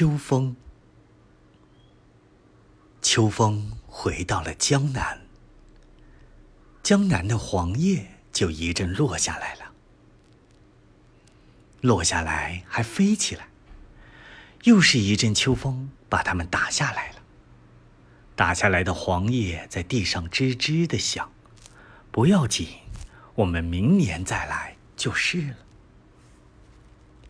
秋风。秋风回到了江南。江南的黄叶就一阵落下来了。落下来还飞起来。又是一阵秋风把它们打下来了。打下来的黄叶在地上吱吱的响。不要紧我们明年再来就是了。